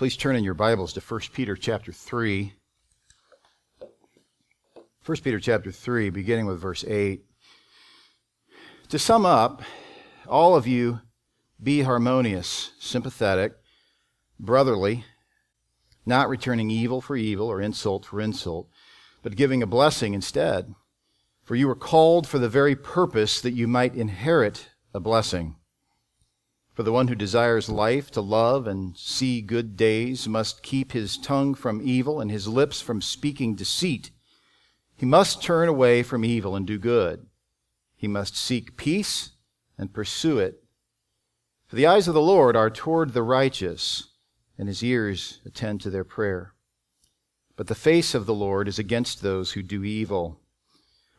Please turn in your Bibles to 1 Peter chapter 3. 1 Peter chapter 3, beginning with verse 8. To sum up, all of you be harmonious, sympathetic, brotherly, not returning evil for evil or insult for insult, but giving a blessing instead. For you were called for the very purpose that you might inherit a blessing. For the one who desires life to love and see good days must keep his tongue from evil and his lips from speaking deceit. He must turn away from evil and do good. He must seek peace and pursue it. For the eyes of the Lord are toward the righteous, and his ears attend to their prayer. But the face of the Lord is against those who do evil.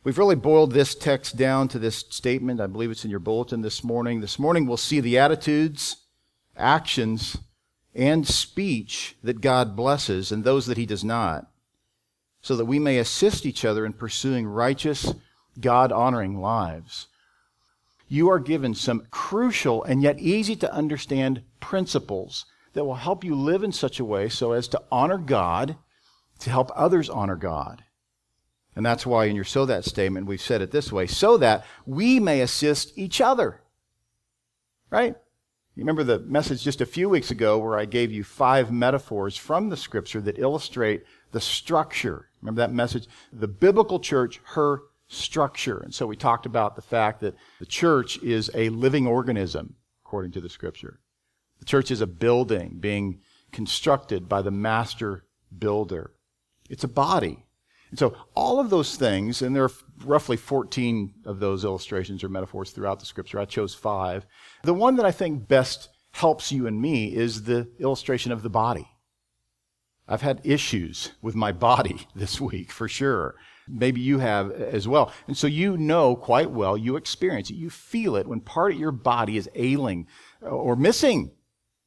We've really boiled this text down to this statement. I believe it's in your bulletin this morning. This morning we'll see the attitudes, actions, and speech that God blesses and those that he does not, so that we may assist each other in pursuing righteous, God honoring lives. You are given some crucial and yet easy to understand principles that will help you live in such a way so as to honor God, to help others honor God. And that's why in your so that statement, we've said it this way so that we may assist each other. Right? You remember the message just a few weeks ago where I gave you five metaphors from the scripture that illustrate the structure. Remember that message? The biblical church, her structure. And so we talked about the fact that the church is a living organism, according to the scripture. The church is a building being constructed by the master builder. It's a body. And so all of those things, and there are roughly 14 of those illustrations or metaphors throughout the scripture. I chose five. The one that I think best helps you and me is the illustration of the body. I've had issues with my body this week, for sure. Maybe you have as well. And so you know quite well, you experience it, you feel it when part of your body is ailing or missing.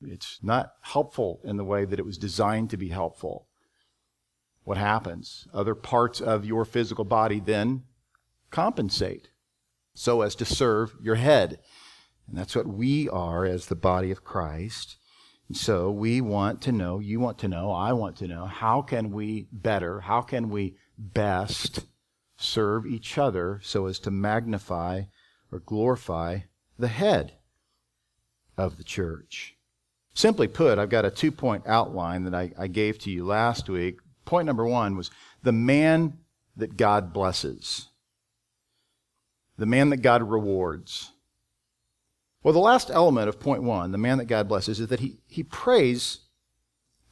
It's not helpful in the way that it was designed to be helpful what happens? Other parts of your physical body then compensate so as to serve your head. And that's what we are as the body of Christ. And so we want to know, you want to know, I want to know, how can we better, how can we best serve each other so as to magnify or glorify the head of the church? Simply put, I've got a two point outline that I, I gave to you last week Point number one was the man that God blesses, the man that God rewards. Well, the last element of point one, the man that God blesses, is that he, he prays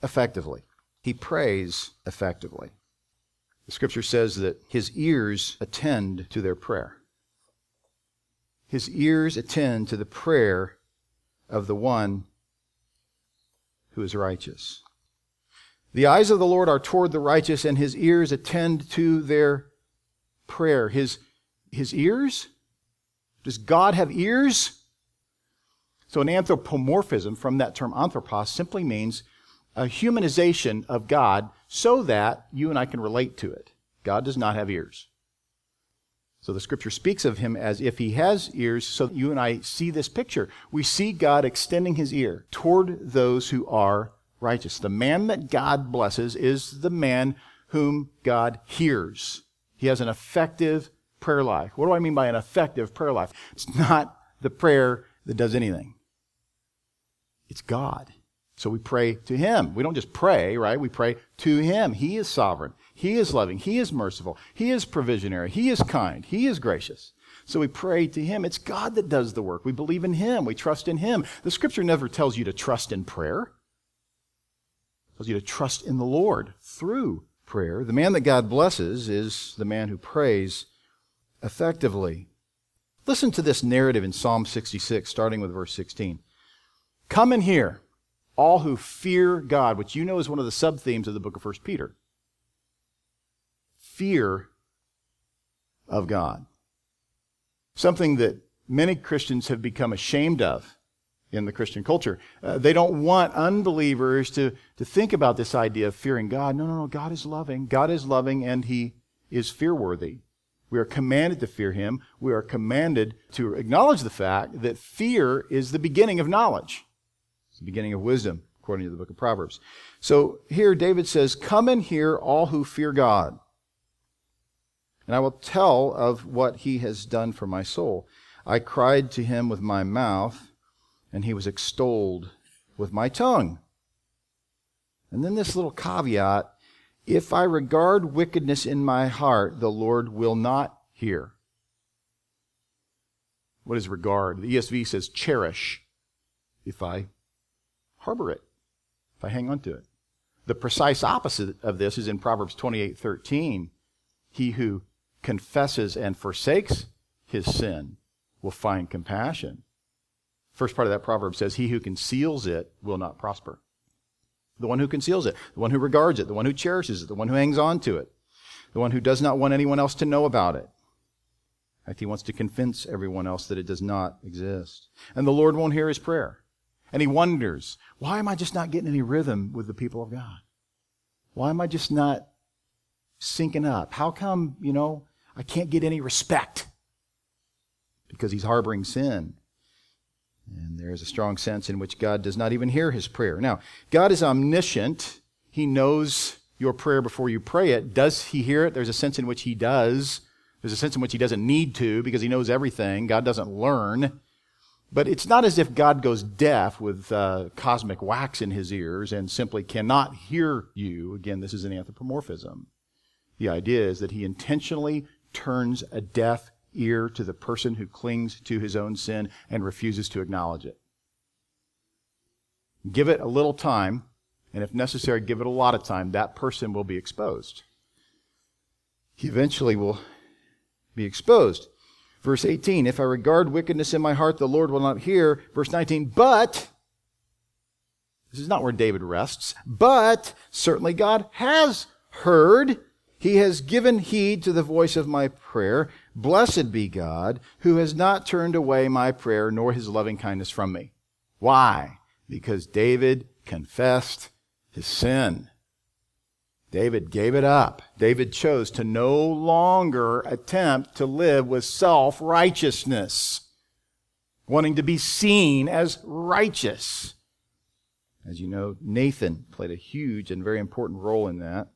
effectively. He prays effectively. The scripture says that his ears attend to their prayer. His ears attend to the prayer of the one who is righteous. The eyes of the Lord are toward the righteous, and his ears attend to their prayer. His, his ears? Does God have ears? So, an anthropomorphism from that term anthropos simply means a humanization of God so that you and I can relate to it. God does not have ears. So the scripture speaks of him as if he has ears, so that you and I see this picture. We see God extending his ear toward those who are righteous. The man that God blesses is the man whom God hears. He has an effective prayer life. What do I mean by an effective prayer life? It's not the prayer that does anything. It's God. So we pray to Him. We don't just pray, right? We pray to Him. He is sovereign. He is loving. He is merciful. He is provisionary. He is kind. He is gracious. So we pray to Him. It's God that does the work. We believe in Him. We trust in Him. The Scripture never tells you to trust in prayer tells you to trust in the Lord through prayer. The man that God blesses is the man who prays effectively. Listen to this narrative in Psalm 66, starting with verse 16. Come and hear, all who fear God, which you know is one of the sub themes of the book of 1 Peter. Fear of God. Something that many Christians have become ashamed of in the Christian culture. Uh, they don't want unbelievers to, to think about this idea of fearing God. No, no, no. God is loving. God is loving and he is fearworthy. We are commanded to fear him. We are commanded to acknowledge the fact that fear is the beginning of knowledge. It's the beginning of wisdom. according to the book of Proverbs. So here David says, Come and hear all who fear God, and I will tell of what he has done for my soul. I cried to him with my mouth, and he was extolled with my tongue. And then this little caveat if I regard wickedness in my heart, the Lord will not hear. What is regard? The ESV says cherish if I harbor it, if I hang on to it. The precise opposite of this is in Proverbs 28:13. He who confesses and forsakes his sin will find compassion. First part of that proverb says, He who conceals it will not prosper. The one who conceals it, the one who regards it, the one who cherishes it, the one who hangs on to it, the one who does not want anyone else to know about it. Fact, he wants to convince everyone else that it does not exist. And the Lord won't hear his prayer. And he wonders, why am I just not getting any rhythm with the people of God? Why am I just not syncing up? How come, you know, I can't get any respect? Because he's harboring sin. And there is a strong sense in which God does not even hear his prayer. Now, God is omniscient. He knows your prayer before you pray it. Does he hear it? There's a sense in which he does. There's a sense in which he doesn't need to because he knows everything. God doesn't learn. But it's not as if God goes deaf with uh, cosmic wax in his ears and simply cannot hear you. Again, this is an anthropomorphism. The idea is that he intentionally turns a deaf ear to the person who clings to his own sin and refuses to acknowledge it. Give it a little time, and if necessary, give it a lot of time. That person will be exposed. He eventually will be exposed. Verse 18 If I regard wickedness in my heart, the Lord will not hear. Verse 19 But, this is not where David rests, but certainly God has heard. He has given heed to the voice of my prayer. Blessed be God, who has not turned away my prayer nor his loving kindness from me. Why? Because David confessed his sin. David gave it up. David chose to no longer attempt to live with self righteousness, wanting to be seen as righteous. As you know, Nathan played a huge and very important role in that.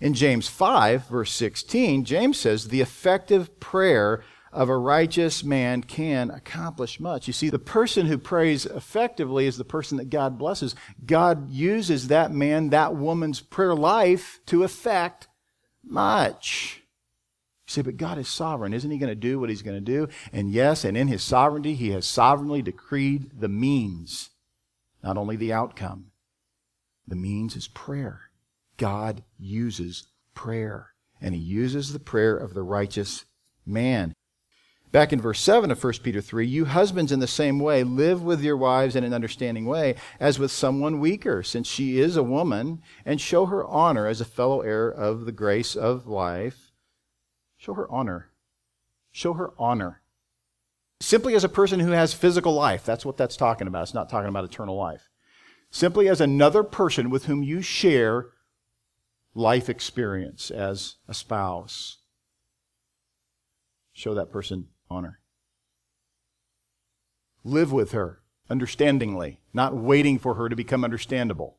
In James 5, verse 16, James says, The effective prayer of a righteous man can accomplish much. You see, the person who prays effectively is the person that God blesses. God uses that man, that woman's prayer life to effect much. You say, but God is sovereign. Isn't He going to do what He's going to do? And yes, and in His sovereignty, He has sovereignly decreed the means, not only the outcome. The means is prayer. God uses prayer, and He uses the prayer of the righteous man. Back in verse 7 of 1 Peter 3, you husbands in the same way live with your wives in an understanding way, as with someone weaker, since she is a woman, and show her honor as a fellow heir of the grace of life. Show her honor. Show her honor. Simply as a person who has physical life. That's what that's talking about. It's not talking about eternal life. Simply as another person with whom you share life experience as a spouse. Show that person honor. Live with her understandingly, not waiting for her to become understandable,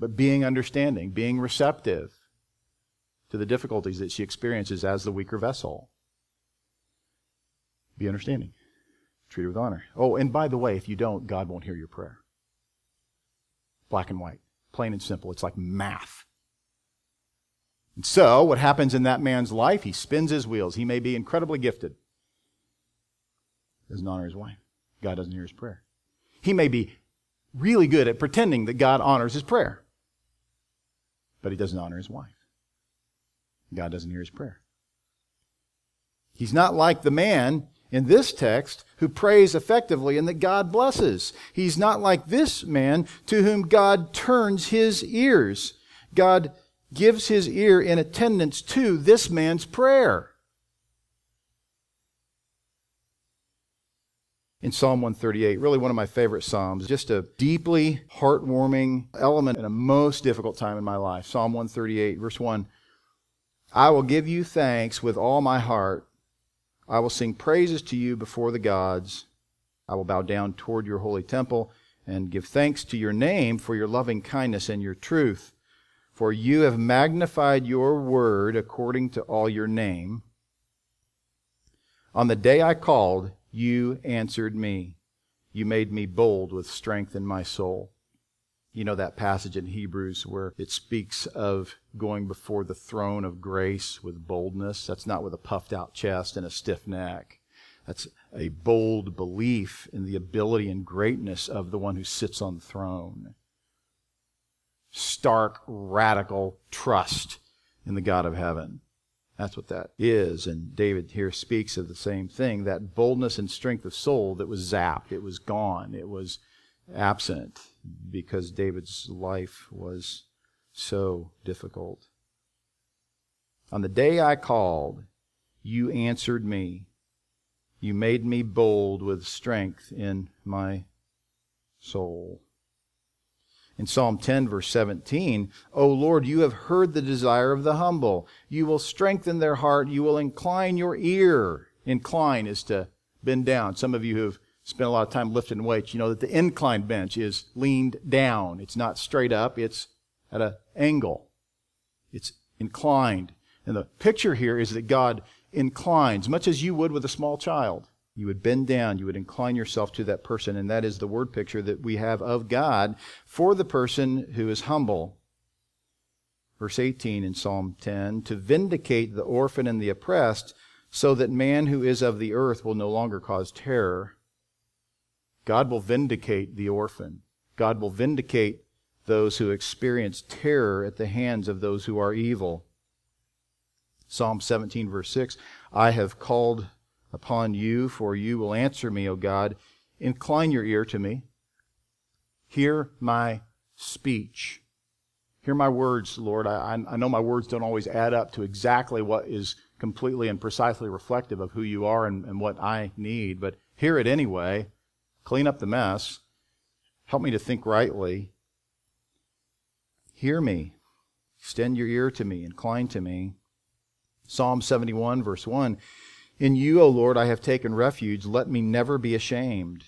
but being understanding, being receptive to the difficulties that she experiences as the weaker vessel. Be understanding. Treat her with honor. Oh, and by the way, if you don't, God won't hear your prayer. Black and white. Plain and simple. It's like math. And so, what happens in that man's life? He spins his wheels. He may be incredibly gifted doesn't honor his wife. God doesn't hear his prayer. He may be really good at pretending that God honors his prayer, but he doesn't honor his wife. God doesn't hear his prayer. He's not like the man in this text who prays effectively and that God blesses. He's not like this man to whom God turns his ears. God gives his ear in attendance to this man's prayer. in Psalm 138, really one of my favorite Psalms, just a deeply heartwarming element in a most difficult time in my life. Psalm 138, verse 1 I will give you thanks with all my heart. I will sing praises to you before the gods. I will bow down toward your holy temple and give thanks to your name for your loving kindness and your truth. For you have magnified your word according to all your name. On the day I called, you answered me. You made me bold with strength in my soul. You know that passage in Hebrews where it speaks of going before the throne of grace with boldness. That's not with a puffed out chest and a stiff neck. That's a bold belief in the ability and greatness of the one who sits on the throne. Stark, radical trust in the God of heaven. That's what that is. And David here speaks of the same thing that boldness and strength of soul that was zapped, it was gone, it was absent because David's life was so difficult. On the day I called, you answered me. You made me bold with strength in my soul. In Psalm 10, verse 17, O Lord, you have heard the desire of the humble. You will strengthen their heart. You will incline your ear. Incline is to bend down. Some of you who have spent a lot of time lifting weights, you know that the incline bench is leaned down. It's not straight up, it's at an angle. It's inclined. And the picture here is that God inclines, much as you would with a small child. You would bend down, you would incline yourself to that person, and that is the word picture that we have of God for the person who is humble. Verse 18 in Psalm 10 to vindicate the orphan and the oppressed, so that man who is of the earth will no longer cause terror. God will vindicate the orphan. God will vindicate those who experience terror at the hands of those who are evil. Psalm 17, verse 6 I have called upon you, for you will answer me, O God. Incline your ear to me. Hear my speech. Hear my words, Lord. I, I know my words don't always add up to exactly what is completely and precisely reflective of who you are and, and what I need, but hear it anyway. Clean up the mess. Help me to think rightly. Hear me. Extend your ear to me. Incline to me. Psalm 71, verse 1 In you, O Lord, I have taken refuge. Let me never be ashamed.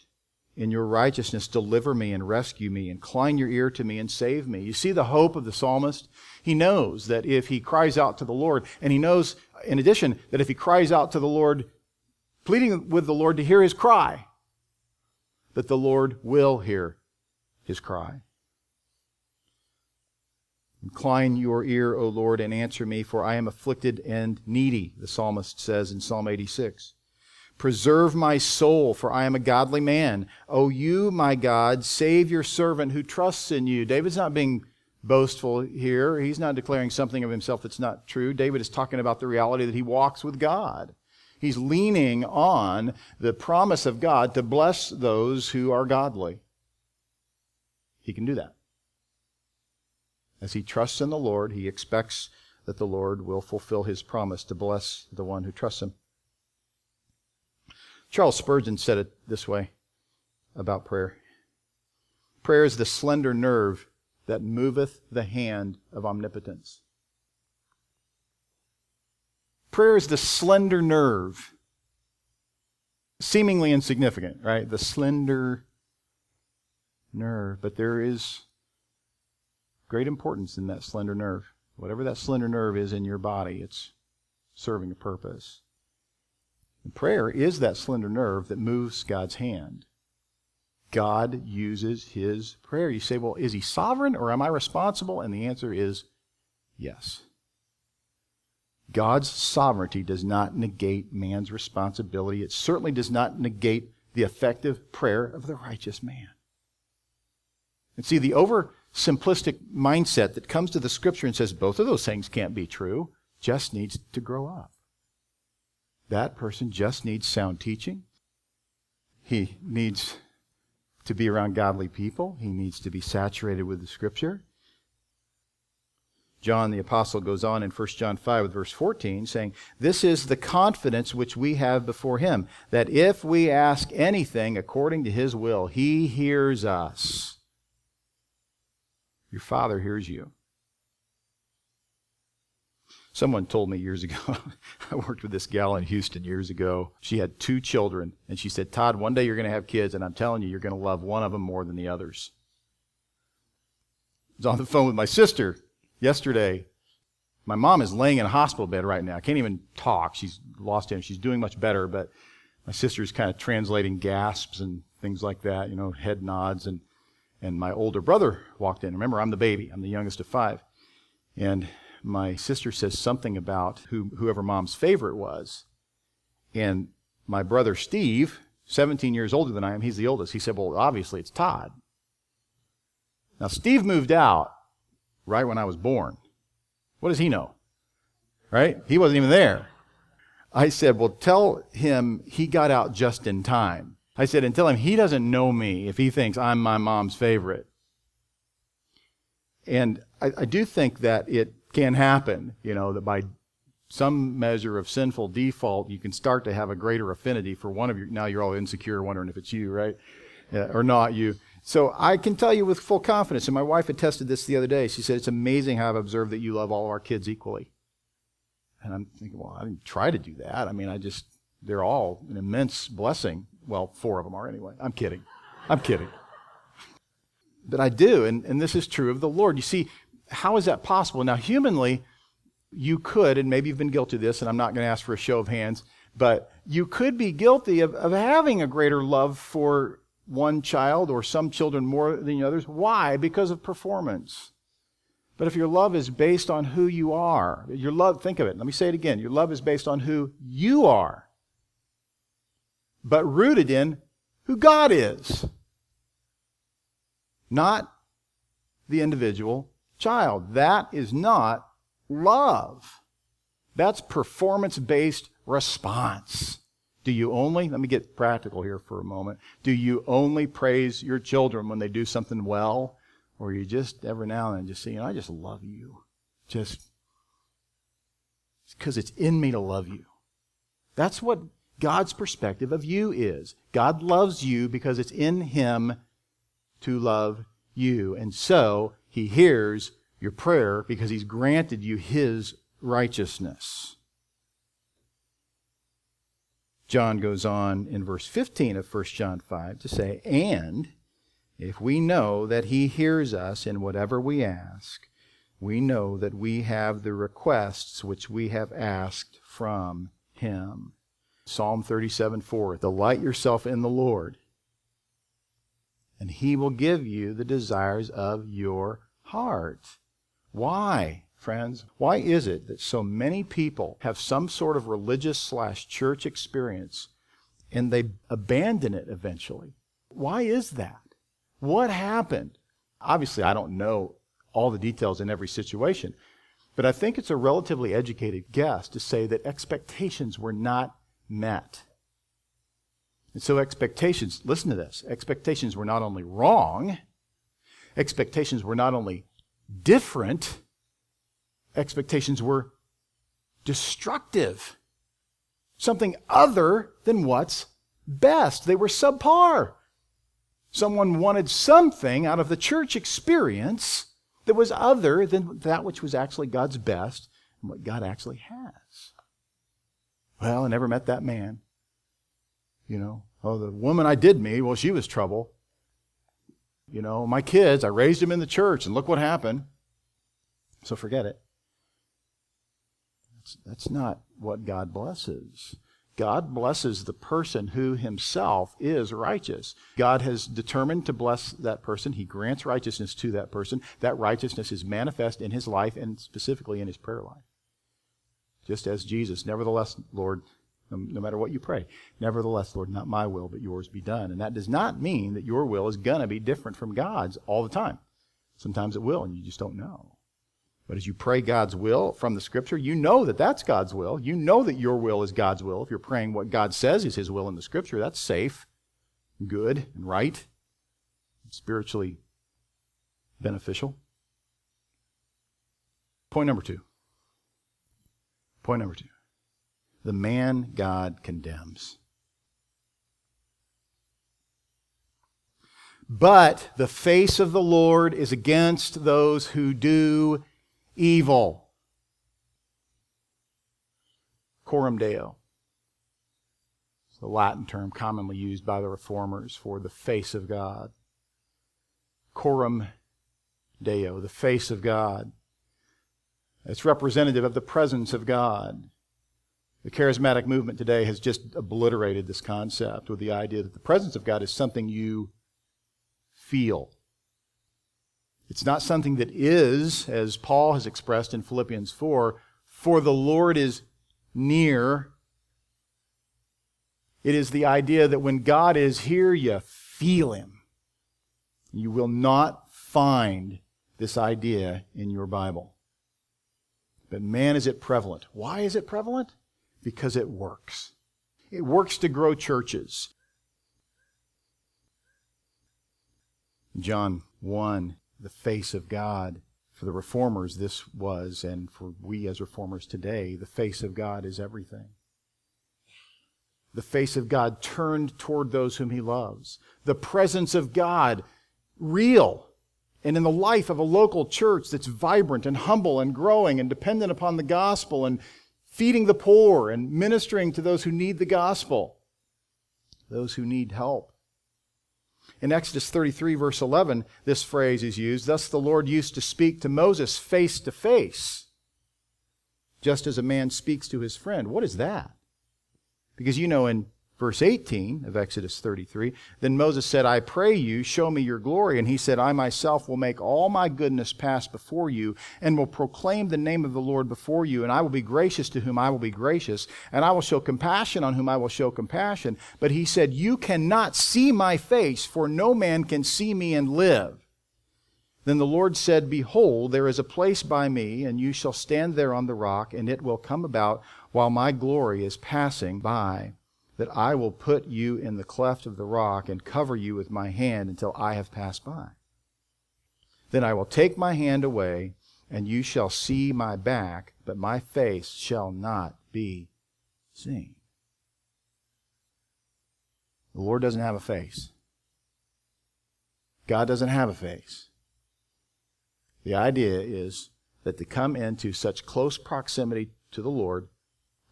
In your righteousness, deliver me and rescue me. Incline your ear to me and save me. You see the hope of the psalmist? He knows that if he cries out to the Lord, and he knows, in addition, that if he cries out to the Lord, pleading with the Lord to hear his cry, that the Lord will hear his cry. Incline your ear, O Lord, and answer me, for I am afflicted and needy, the psalmist says in Psalm 86. Preserve my soul, for I am a godly man. O you, my God, save your servant who trusts in you. David's not being boastful here. He's not declaring something of himself that's not true. David is talking about the reality that he walks with God. He's leaning on the promise of God to bless those who are godly. He can do that. As he trusts in the Lord, he expects that the Lord will fulfill his promise to bless the one who trusts him. Charles Spurgeon said it this way about prayer Prayer is the slender nerve that moveth the hand of omnipotence. Prayer is the slender nerve, seemingly insignificant, right? The slender nerve, but there is great importance in that slender nerve. Whatever that slender nerve is in your body, it's serving a purpose. And prayer is that slender nerve that moves God's hand. God uses his prayer. You say, well, is he sovereign or am I responsible? And the answer is yes. God's sovereignty does not negate man's responsibility. It certainly does not negate the effective prayer of the righteous man. And see, the over simplistic mindset that comes to the scripture and says both of those things can't be true just needs to grow up. That person just needs sound teaching. He needs to be around godly people. He needs to be saturated with the scripture. John the apostle goes on in 1 John 5 with verse 14 saying, This is the confidence which we have before him, that if we ask anything according to his will, he hears us. Your Father hears you. Someone told me years ago, I worked with this gal in Houston years ago. She had two children, and she said, Todd, one day you're going to have kids, and I'm telling you, you're going to love one of them more than the others. I was on the phone with my sister yesterday. My mom is laying in a hospital bed right now. I can't even talk. She's lost him. She's doing much better, but my sister's kind of translating gasps and things like that, you know, head nods. And, and my older brother walked in. Remember, I'm the baby. I'm the youngest of five. And my sister says something about who, whoever mom's favorite was. And my brother Steve, 17 years older than I am, he's the oldest. He said, Well, obviously it's Todd. Now, Steve moved out right when I was born. What does he know? Right? He wasn't even there. I said, Well, tell him he got out just in time. I said, And tell him he doesn't know me if he thinks I'm my mom's favorite. And I, I do think that it can happen, you know, that by some measure of sinful default, you can start to have a greater affinity for one of your. Now you're all insecure, wondering if it's you, right? Yeah, or not you. So I can tell you with full confidence, and my wife attested this the other day. She said, It's amazing how I've observed that you love all of our kids equally. And I'm thinking, Well, I didn't try to do that. I mean, I just, they're all an immense blessing. Well, four of them are anyway. I'm kidding. I'm kidding. But I do, and, and this is true of the Lord. You see, how is that possible? Now, humanly, you could, and maybe you've been guilty of this, and I'm not going to ask for a show of hands, but you could be guilty of, of having a greater love for one child or some children more than others. Why? Because of performance. But if your love is based on who you are, your love, think of it, let me say it again. Your love is based on who you are, but rooted in who God is. Not the individual, child. That is not love. That's performance based response. Do you only, let me get practical here for a moment. Do you only praise your children when they do something well? Or you just every now and then just say, you know, I just love you. Just because it's in me to love you. That's what God's perspective of you is. God loves you because it's in Him to love you. And so he hears your prayer because He's granted you His righteousness. John goes on in verse 15 of 1 John 5 to say, And if we know that He hears us in whatever we ask, we know that we have the requests which we have asked from Him. Psalm 37 4 Delight yourself in the Lord, and He will give you the desires of your heart. Why, friends? Why is it that so many people have some sort of religious slash church experience and they abandon it eventually? Why is that? What happened? Obviously, I don't know all the details in every situation, but I think it's a relatively educated guess to say that expectations were not met. And so, expectations, listen to this, expectations were not only wrong, expectations were not only different, expectations were destructive. Something other than what's best. They were subpar. Someone wanted something out of the church experience that was other than that which was actually God's best and what God actually has. Well, I never met that man. You know, oh, the woman I did meet, well, she was trouble. You know, my kids, I raised them in the church, and look what happened. So forget it. That's, that's not what God blesses. God blesses the person who himself is righteous. God has determined to bless that person. He grants righteousness to that person. That righteousness is manifest in his life and specifically in his prayer life. Just as Jesus, nevertheless, Lord, no, no, matter what you pray. Nevertheless, Lord, not my will, but yours be done. And that does not mean that your will is going to be different from God's all the time. Sometimes it will, and you just don't know. But as you pray God's will from the scripture, you know that that's God's will. You know that your will is God's will. If you're praying what God says is his will in the scripture, that's safe, good, and right, spiritually beneficial. Point number two. Point number two the man God condemns. But the face of the Lord is against those who do evil. Coram Deo. It's the Latin term commonly used by the reformers for the face of God. Coram Deo, the face of God. It's representative of the presence of God. The charismatic movement today has just obliterated this concept with the idea that the presence of God is something you feel. It's not something that is, as Paul has expressed in Philippians 4, for the Lord is near. It is the idea that when God is here, you feel Him. You will not find this idea in your Bible. But man, is it prevalent. Why is it prevalent? Because it works. It works to grow churches. John 1, the face of God. For the reformers, this was, and for we as reformers today, the face of God is everything. The face of God turned toward those whom he loves. The presence of God, real, and in the life of a local church that's vibrant and humble and growing and dependent upon the gospel and feeding the poor and ministering to those who need the gospel, those who need help. In Exodus 33, verse 11, this phrase is used Thus the Lord used to speak to Moses face to face, just as a man speaks to his friend. What is that? Because you know, in Verse 18 of Exodus 33 Then Moses said, I pray you, show me your glory. And he said, I myself will make all my goodness pass before you, and will proclaim the name of the Lord before you. And I will be gracious to whom I will be gracious, and I will show compassion on whom I will show compassion. But he said, You cannot see my face, for no man can see me and live. Then the Lord said, Behold, there is a place by me, and you shall stand there on the rock, and it will come about while my glory is passing by that I will put you in the cleft of the rock and cover you with my hand until I have passed by. Then I will take my hand away, and you shall see my back, but my face shall not be seen. The Lord doesn't have a face. God doesn't have a face. The idea is that to come into such close proximity to the Lord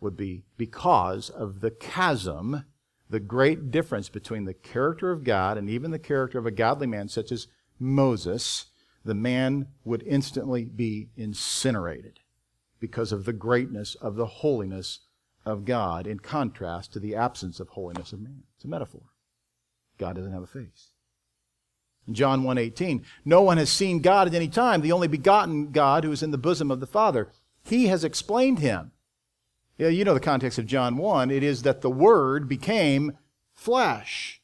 would be because of the chasm, the great difference between the character of God and even the character of a godly man such as Moses, the man would instantly be incinerated because of the greatness of the holiness of God in contrast to the absence of holiness of man. It's a metaphor. God doesn't have a face. In John 1:18, no one has seen God at any time, the only begotten God who is in the bosom of the Father. He has explained him. Yeah, you know the context of John 1. It is that the Word became flesh.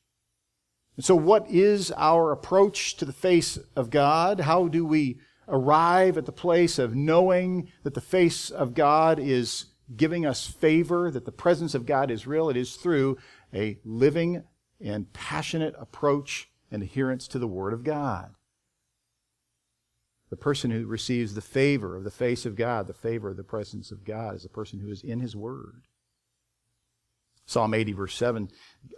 And so, what is our approach to the face of God? How do we arrive at the place of knowing that the face of God is giving us favor, that the presence of God is real? It is through a living and passionate approach and adherence to the Word of God. The person who receives the favor of the face of God, the favor of the presence of God, is the person who is in His Word. Psalm 80, verse 7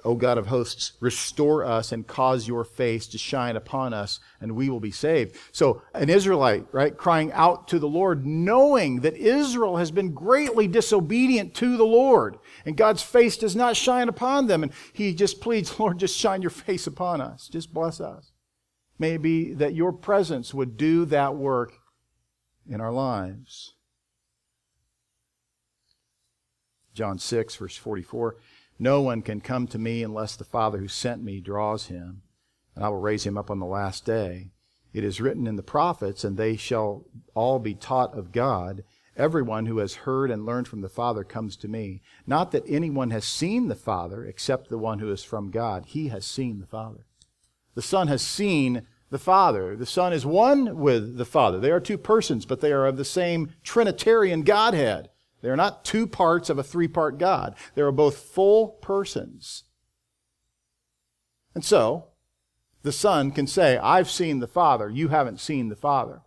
O God of hosts, restore us and cause your face to shine upon us, and we will be saved. So, an Israelite, right, crying out to the Lord, knowing that Israel has been greatly disobedient to the Lord, and God's face does not shine upon them. And he just pleads, Lord, just shine your face upon us. Just bless us may be that your presence would do that work in our lives. John 6, verse 44 No one can come to me unless the Father who sent me draws him, and I will raise him up on the last day. It is written in the prophets, and they shall all be taught of God. Everyone who has heard and learned from the Father comes to me. Not that anyone has seen the Father except the one who is from God. He has seen the Father. The Son has seen the Father. The Son is one with the Father. They are two persons, but they are of the same Trinitarian Godhead. They are not two parts of a three part God. They are both full persons. And so, the Son can say, I've seen the Father. You haven't seen the Father.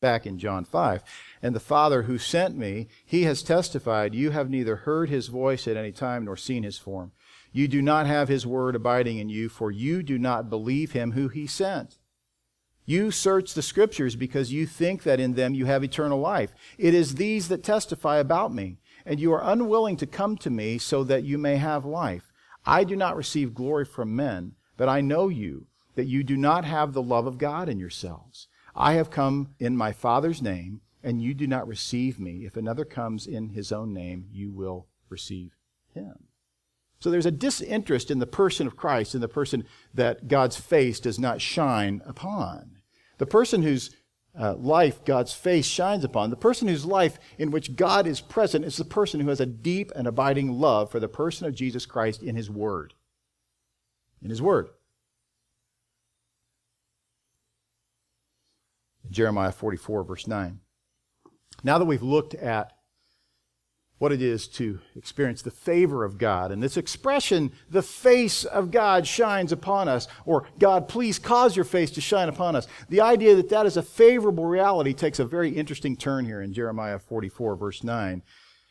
Back in John 5. And the Father who sent me, he has testified, You have neither heard his voice at any time nor seen his form. You do not have his word abiding in you, for you do not believe him who he sent. You search the scriptures because you think that in them you have eternal life. It is these that testify about me. and you are unwilling to come to me so that you may have life. I do not receive glory from men, but I know you, that you do not have the love of God in yourselves. I have come in my Father's name, and you do not receive me. If another comes in his own name, you will receive him. So there's a disinterest in the person of Christ, in the person that God's face does not shine upon. The person whose uh, life God's face shines upon, the person whose life in which God is present, is the person who has a deep and abiding love for the person of Jesus Christ in His Word. In His Word. Jeremiah 44, verse 9. Now that we've looked at what it is to experience the favor of God. And this expression, the face of God shines upon us, or God, please cause your face to shine upon us. The idea that that is a favorable reality takes a very interesting turn here in Jeremiah 44, verse 9.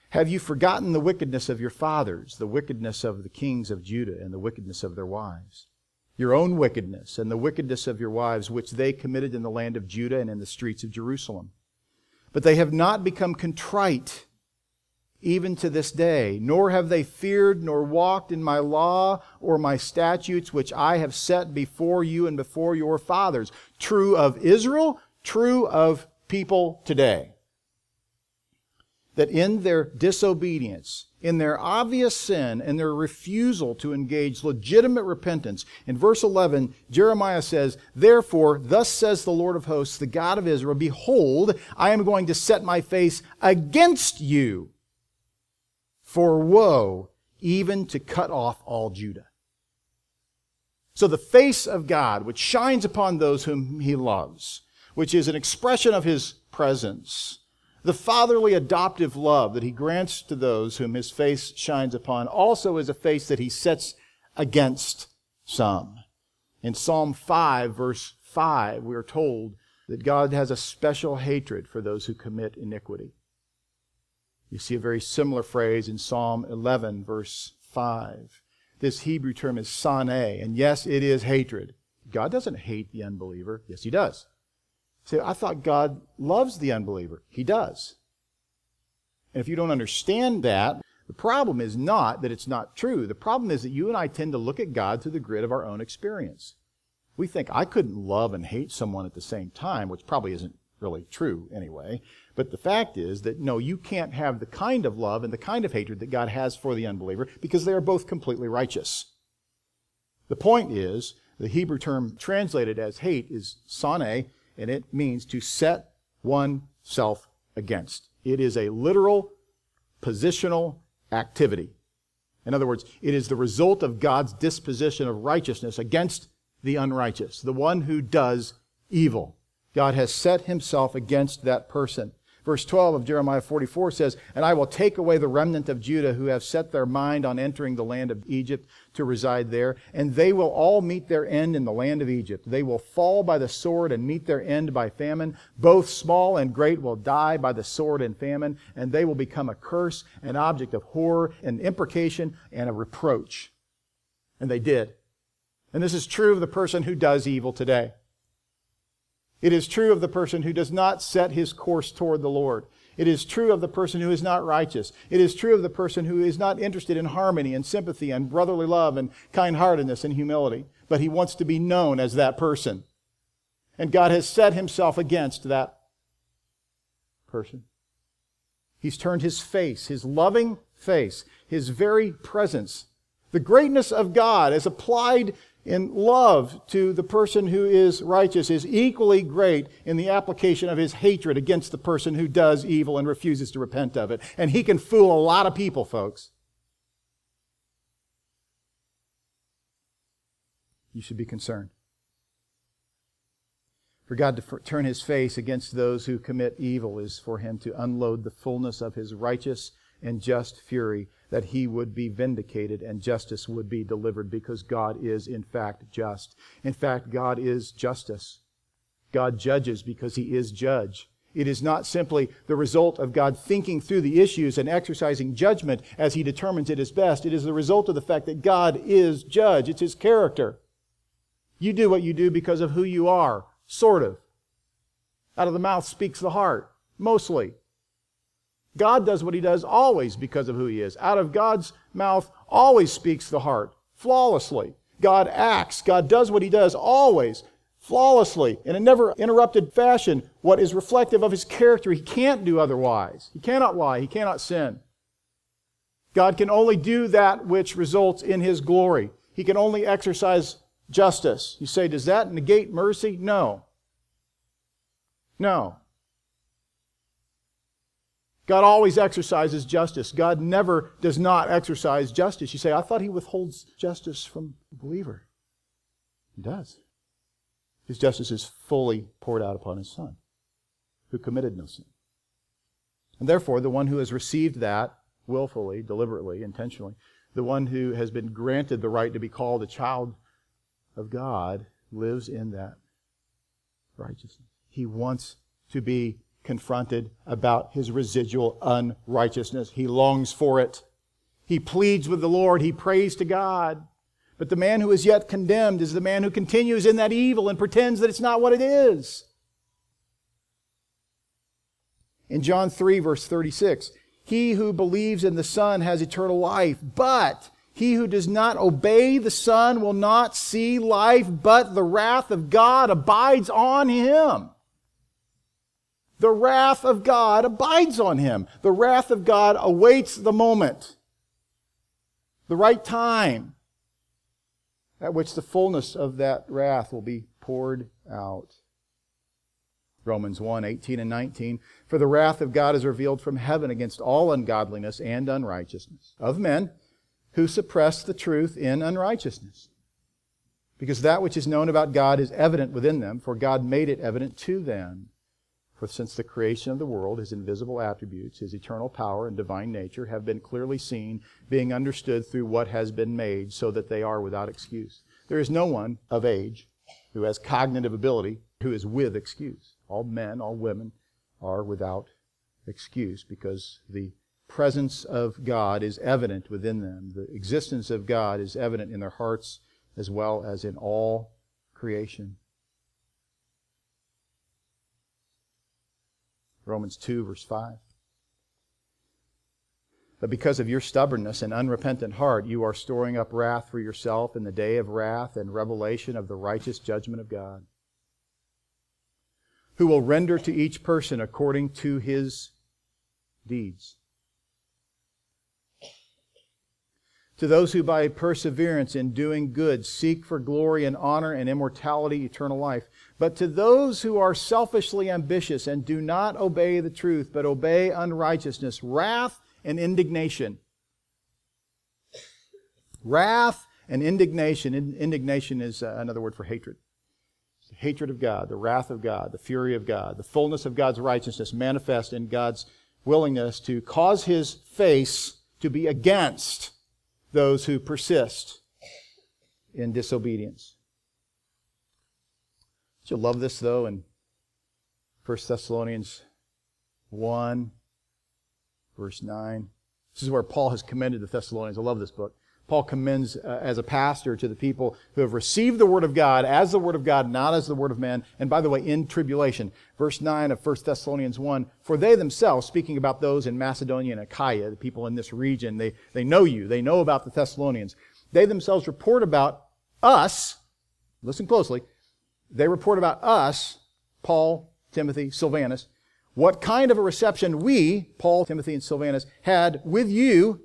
Have you forgotten the wickedness of your fathers, the wickedness of the kings of Judah, and the wickedness of their wives? Your own wickedness and the wickedness of your wives, which they committed in the land of Judah and in the streets of Jerusalem. But they have not become contrite even to this day, nor have they feared nor walked in my law or my statutes, which I have set before you and before your fathers. True of Israel, true of people today. That in their disobedience, in their obvious sin, and their refusal to engage legitimate repentance, in verse 11, Jeremiah says, Therefore, thus says the Lord of hosts, the God of Israel, Behold, I am going to set my face against you for woe, even to cut off all Judah. So the face of God, which shines upon those whom he loves, which is an expression of his presence, the fatherly adoptive love that he grants to those whom his face shines upon, also is a face that he sets against some. In Psalm 5, verse 5, we are told that God has a special hatred for those who commit iniquity. You see a very similar phrase in Psalm 11, verse 5. This Hebrew term is sane, and yes, it is hatred. God doesn't hate the unbeliever. Yes, He does. Say, I thought God loves the unbeliever. He does. And if you don't understand that, the problem is not that it's not true. The problem is that you and I tend to look at God through the grid of our own experience. We think I couldn't love and hate someone at the same time, which probably isn't really true anyway. But the fact is that no, you can't have the kind of love and the kind of hatred that God has for the unbeliever because they are both completely righteous. The point is, the Hebrew term translated as hate is sane, and it means to set oneself against. It is a literal, positional activity. In other words, it is the result of God's disposition of righteousness against the unrighteous, the one who does evil. God has set himself against that person. Verse 12 of Jeremiah 44 says, And I will take away the remnant of Judah who have set their mind on entering the land of Egypt to reside there, and they will all meet their end in the land of Egypt. They will fall by the sword and meet their end by famine. Both small and great will die by the sword and famine, and they will become a curse, an object of horror, an imprecation, and a reproach. And they did. And this is true of the person who does evil today. It is true of the person who does not set his course toward the Lord. It is true of the person who is not righteous. It is true of the person who is not interested in harmony and sympathy and brotherly love and kindheartedness and humility, but he wants to be known as that person. And God has set himself against that person. He's turned his face, his loving face, his very presence. The greatness of God as applied in love to the person who is righteous is equally great in the application of his hatred against the person who does evil and refuses to repent of it. And he can fool a lot of people, folks. You should be concerned. For God to turn his face against those who commit evil is for him to unload the fullness of his righteous and just fury that he would be vindicated and justice would be delivered because God is, in fact, just. In fact, God is justice. God judges because he is judge. It is not simply the result of God thinking through the issues and exercising judgment as he determines it is best. It is the result of the fact that God is judge. It's his character. You do what you do because of who you are, sort of. Out of the mouth speaks the heart, mostly. God does what he does always because of who he is. Out of God's mouth always speaks the heart, flawlessly. God acts. God does what he does always, flawlessly, in a never interrupted fashion, what is reflective of his character. He can't do otherwise. He cannot lie. He cannot sin. God can only do that which results in his glory. He can only exercise justice. You say, does that negate mercy? No. No. God always exercises justice. God never does not exercise justice. You say, I thought he withholds justice from the believer. He does. His justice is fully poured out upon his Son, who committed no sin. And therefore, the one who has received that willfully, deliberately, intentionally, the one who has been granted the right to be called a child of God, lives in that righteousness. He wants to be confronted about his residual unrighteousness. He longs for it. He pleads with the Lord. He prays to God. But the man who is yet condemned is the man who continues in that evil and pretends that it's not what it is. In John 3, verse 36, he who believes in the Son has eternal life, but he who does not obey the Son will not see life, but the wrath of God abides on him the wrath of God abides on him. The wrath of God awaits the moment, the right time at which the fullness of that wrath will be poured out. Romans 1 18 and 19. For the wrath of God is revealed from heaven against all ungodliness and unrighteousness of men who suppress the truth in unrighteousness. Because that which is known about God is evident within them, for God made it evident to them. For since the creation of the world, his invisible attributes, his eternal power and divine nature have been clearly seen, being understood through what has been made, so that they are without excuse. There is no one of age who has cognitive ability who is with excuse. All men, all women are without excuse because the presence of God is evident within them. The existence of God is evident in their hearts as well as in all creation. Romans 2, verse 5. But because of your stubbornness and unrepentant heart, you are storing up wrath for yourself in the day of wrath and revelation of the righteous judgment of God, who will render to each person according to his deeds. To those who by perseverance in doing good seek for glory and honor and immortality, eternal life. But to those who are selfishly ambitious and do not obey the truth, but obey unrighteousness, wrath and indignation. Wrath and indignation. Indignation is uh, another word for hatred. The hatred of God, the wrath of God, the fury of God, the fullness of God's righteousness manifest in God's willingness to cause his face to be against those who persist in disobedience. You'll love this, though, in 1 Thessalonians 1, verse 9. This is where Paul has commended the Thessalonians. I love this book. Paul commends uh, as a pastor to the people who have received the word of God as the word of God, not as the word of man. And by the way, in tribulation. Verse 9 of 1 Thessalonians 1, for they themselves, speaking about those in Macedonia and Achaia, the people in this region, they, they know you. They know about the Thessalonians. They themselves report about us, listen closely, they report about us, Paul, Timothy, Silvanus, what kind of a reception we, Paul, Timothy, and Silvanus, had with you,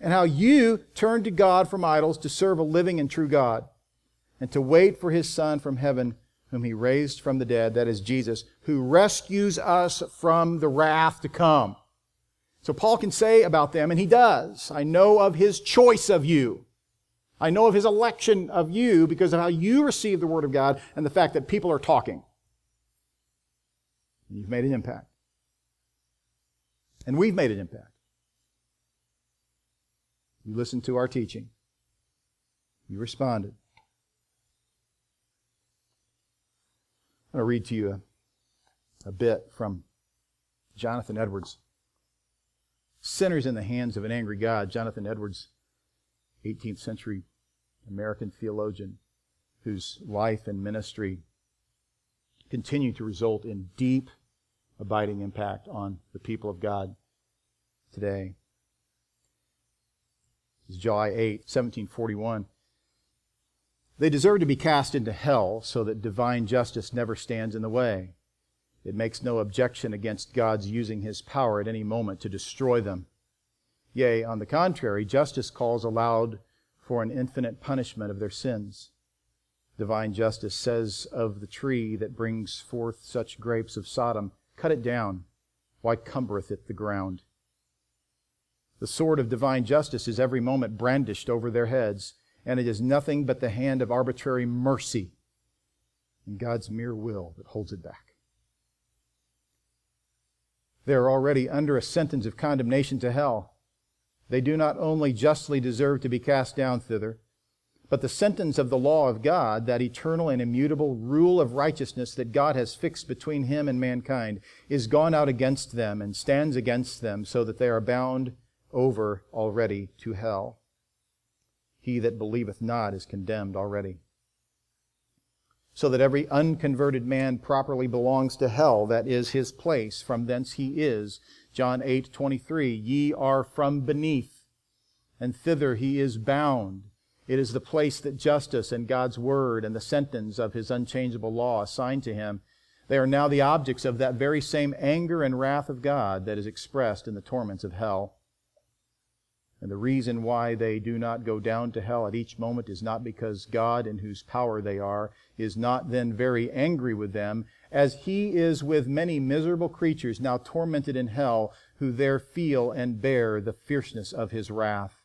and how you turned to God from idols to serve a living and true God, and to wait for his Son from heaven, whom he raised from the dead, that is Jesus, who rescues us from the wrath to come. So Paul can say about them, and he does, I know of his choice of you. I know of his election of you because of how you receive the Word of God and the fact that people are talking. And you've made an impact. And we've made an impact. You listened to our teaching. You responded. I'm going to read to you a, a bit from Jonathan Edwards. Sinners in the hands of an angry God. Jonathan Edwards, 18th century American theologian whose life and ministry continue to result in deep, abiding impact on the people of God. today. Is July 8, 1741. They deserve to be cast into hell so that divine justice never stands in the way. It makes no objection against God's using his power at any moment to destroy them. Yea, on the contrary, justice calls aloud for an infinite punishment of their sins. Divine justice says of the tree that brings forth such grapes of Sodom, Cut it down. Why cumbereth it the ground? The sword of divine justice is every moment brandished over their heads and it is nothing but the hand of arbitrary mercy and God's mere will that holds it back. They are already under a sentence of condemnation to hell. They do not only justly deserve to be cast down thither, but the sentence of the law of God, that eternal and immutable rule of righteousness that God has fixed between him and mankind, is gone out against them and stands against them, so that they are bound over already to hell. He that believeth not is condemned already. So that every unconverted man properly belongs to hell, that is his place. From thence he is. John 8, 23. Ye are from beneath, and thither he is bound. It is the place that justice and God's word and the sentence of his unchangeable law assigned to him. They are now the objects of that very same anger and wrath of God that is expressed in the torments of hell. And the reason why they do not go down to hell at each moment is not because God, in whose power they are, is not then very angry with them, as he is with many miserable creatures now tormented in hell, who there feel and bear the fierceness of his wrath.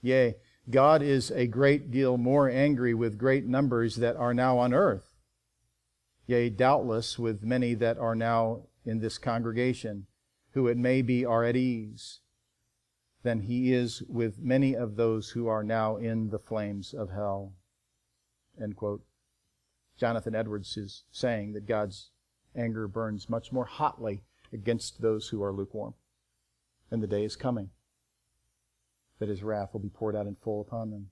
Yea, God is a great deal more angry with great numbers that are now on earth. Yea, doubtless with many that are now in this congregation, who it may be are at ease than he is with many of those who are now in the flames of hell. End quote. Jonathan Edwards is saying that God's anger burns much more hotly against those who are lukewarm. And the day is coming that his wrath will be poured out in full upon them.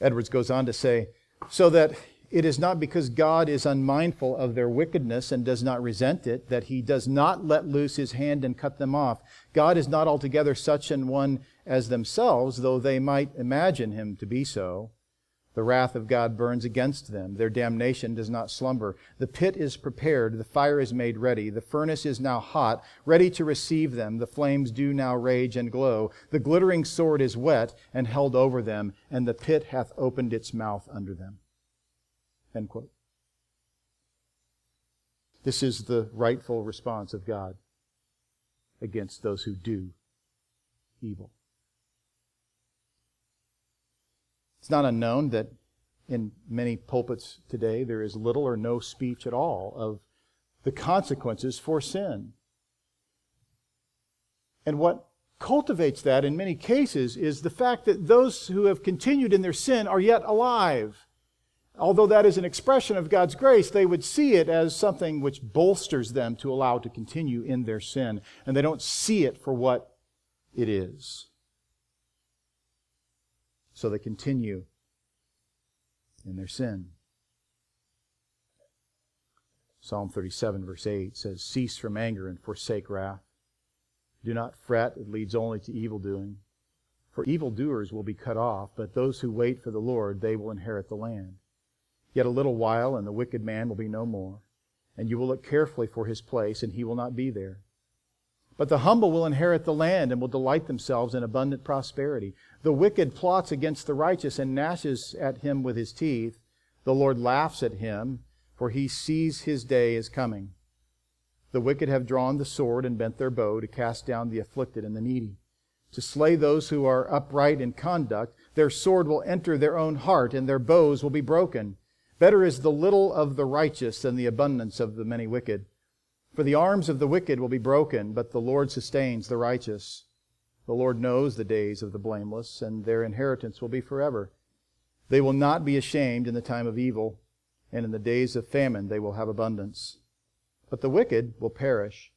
Edwards goes on to say, so that it is not because God is unmindful of their wickedness and does not resent it that he does not let loose his hand and cut them off. God is not altogether such an one as themselves, though they might imagine him to be so. The wrath of God burns against them. Their damnation does not slumber. The pit is prepared. The fire is made ready. The furnace is now hot, ready to receive them. The flames do now rage and glow. The glittering sword is whet and held over them, and the pit hath opened its mouth under them. End quote. This is the rightful response of God against those who do evil. It's not unknown that in many pulpits today there is little or no speech at all of the consequences for sin. And what cultivates that in many cases is the fact that those who have continued in their sin are yet alive although that is an expression of God's grace, they would see it as something which bolsters them to allow to continue in their sin, and they don't see it for what it is. So they continue in their sin. Psalm 37, verse 8 says, Cease from anger and forsake wrath. Do not fret, it leads only to evil doing. For evildoers will be cut off, but those who wait for the Lord, they will inherit the land. Yet a little while, and the wicked man will be no more. And you will look carefully for his place, and he will not be there. But the humble will inherit the land and will delight themselves in abundant prosperity. The wicked plots against the righteous and gnashes at him with his teeth. The Lord laughs at him, for he sees his day is coming. The wicked have drawn the sword and bent their bow to cast down the afflicted and the needy, to slay those who are upright in conduct. Their sword will enter their own heart, and their bows will be broken. Better is the little of the righteous than the abundance of the many wicked. For the arms of the wicked will be broken, but the Lord sustains the righteous. The Lord knows the days of the blameless, and their inheritance will be forever. They will not be ashamed in the time of evil, and in the days of famine they will have abundance. But the wicked will perish,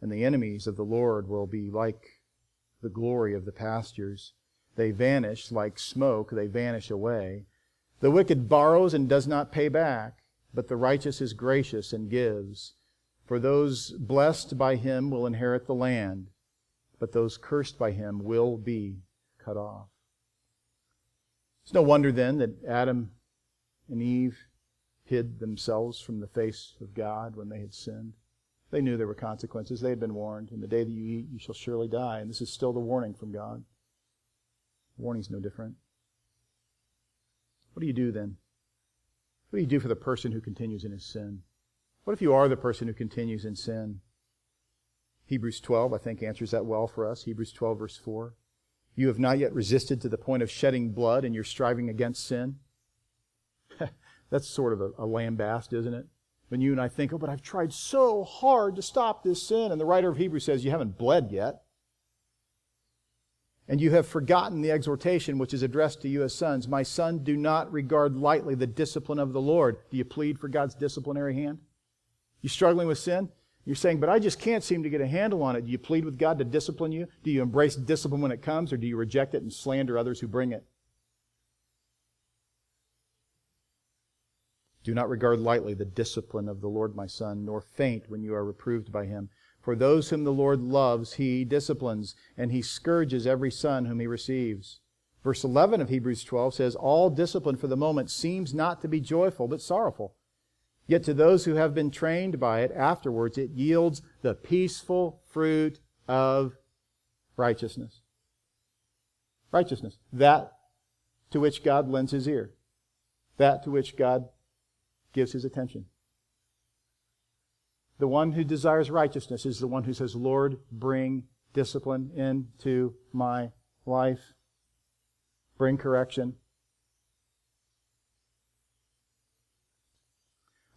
and the enemies of the Lord will be like the glory of the pastures. They vanish like smoke, they vanish away. The wicked borrows and does not pay back, but the righteous is gracious and gives. For those blessed by him will inherit the land, but those cursed by him will be cut off. It's no wonder then that Adam and Eve hid themselves from the face of God when they had sinned. They knew there were consequences. They had been warned. In the day that you eat, you shall surely die. And this is still the warning from God. The warning's no different. What do you do then? What do you do for the person who continues in his sin? What if you are the person who continues in sin? Hebrews 12, I think, answers that well for us. Hebrews 12, verse 4. You have not yet resisted to the point of shedding blood and you're striving against sin. That's sort of a, a lambast, isn't it? When you and I think, oh, but I've tried so hard to stop this sin. And the writer of Hebrews says, you haven't bled yet. And you have forgotten the exhortation which is addressed to you as sons. My son, do not regard lightly the discipline of the Lord. Do you plead for God's disciplinary hand? You struggling with sin? You're saying, but I just can't seem to get a handle on it. Do you plead with God to discipline you? Do you embrace discipline when it comes, or do you reject it and slander others who bring it? Do not regard lightly the discipline of the Lord, my son, nor faint when you are reproved by him. For those whom the Lord loves, he disciplines, and he scourges every son whom he receives. Verse 11 of Hebrews 12 says, All discipline for the moment seems not to be joyful, but sorrowful. Yet to those who have been trained by it afterwards, it yields the peaceful fruit of righteousness. Righteousness. That to which God lends his ear. That to which God gives his attention. The one who desires righteousness is the one who says, Lord, bring discipline into my life. Bring correction.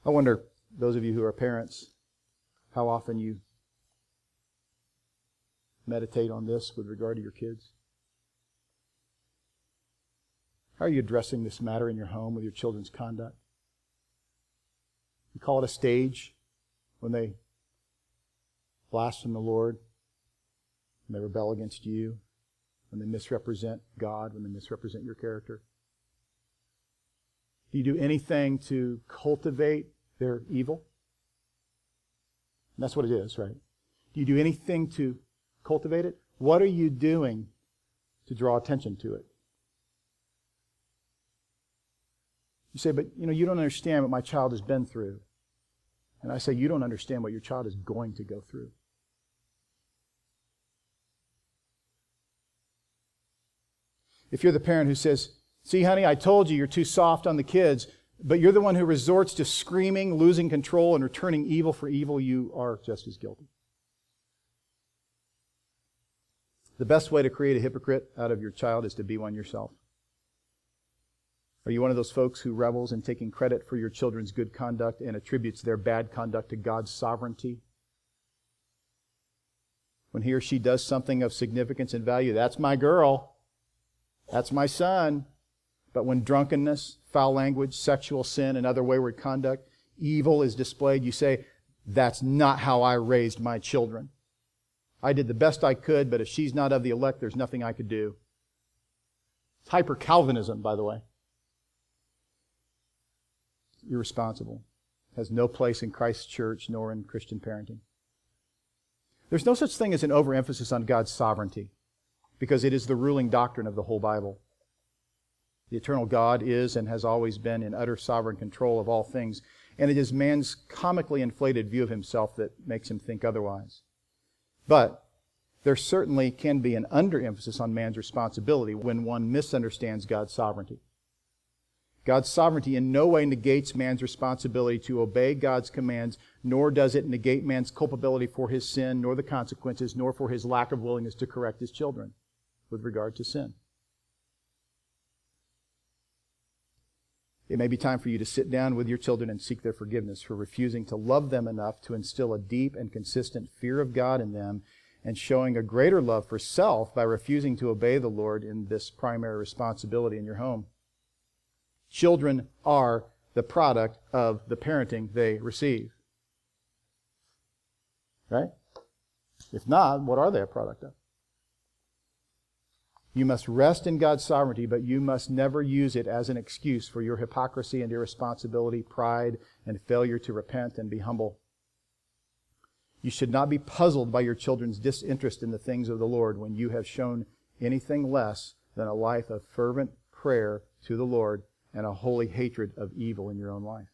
I wonder, those of you who are parents, how often you meditate on this with regard to your kids. How are you addressing this matter in your home with your children's conduct? You call it a stage when they blaspheme the Lord, when they rebel against you, when they misrepresent God, when they misrepresent your character. Do you do anything to cultivate their evil? And that's what it is, right? Do you do anything to cultivate it? What are you doing to draw attention to it? You say, but you know, you don't understand what my child has been through. And I say, you don't understand what your child is going to go through. If you're the parent who says, see, honey, I told you you're too soft on the kids, but you're the one who resorts to screaming, losing control, and returning evil for evil, you are just as guilty. The best way to create a hypocrite out of your child is to be one yourself. Are you one of those folks who revels in taking credit for your children's good conduct and attributes their bad conduct to God's sovereignty? When he or she does something of significance and value, that's my girl. That's my son. But when drunkenness, foul language, sexual sin, and other wayward conduct, evil is displayed, you say, that's not how I raised my children. I did the best I could, but if she's not of the elect, there's nothing I could do. It's hyper Calvinism, by the way irresponsible, has no place in Christ's church nor in Christian parenting. There's no such thing as an overemphasis on God's sovereignty because it is the ruling doctrine of the whole Bible. The eternal God is and has always been in utter sovereign control of all things, and it is man's comically inflated view of himself that makes him think otherwise. But there certainly can be an underemphasis on man's responsibility when one misunderstands God's sovereignty. God's sovereignty in no way negates man's responsibility to obey God's commands, nor does it negate man's culpability for his sin, nor the consequences, nor for his lack of willingness to correct his children with regard to sin. It may be time for you to sit down with your children and seek their forgiveness for refusing to love them enough to instill a deep and consistent fear of God in them and showing a greater love for self by refusing to obey the Lord in this primary responsibility in your home. Children are the product of the parenting they receive. Right? If not, what are they a product of? You must rest in God's sovereignty, but you must never use it as an excuse for your hypocrisy and irresponsibility, pride, and failure to repent and be humble. You should not be puzzled by your children's disinterest in the things of the Lord when you have shown anything less than a life of fervent prayer to the Lord and a holy hatred of evil in your own life.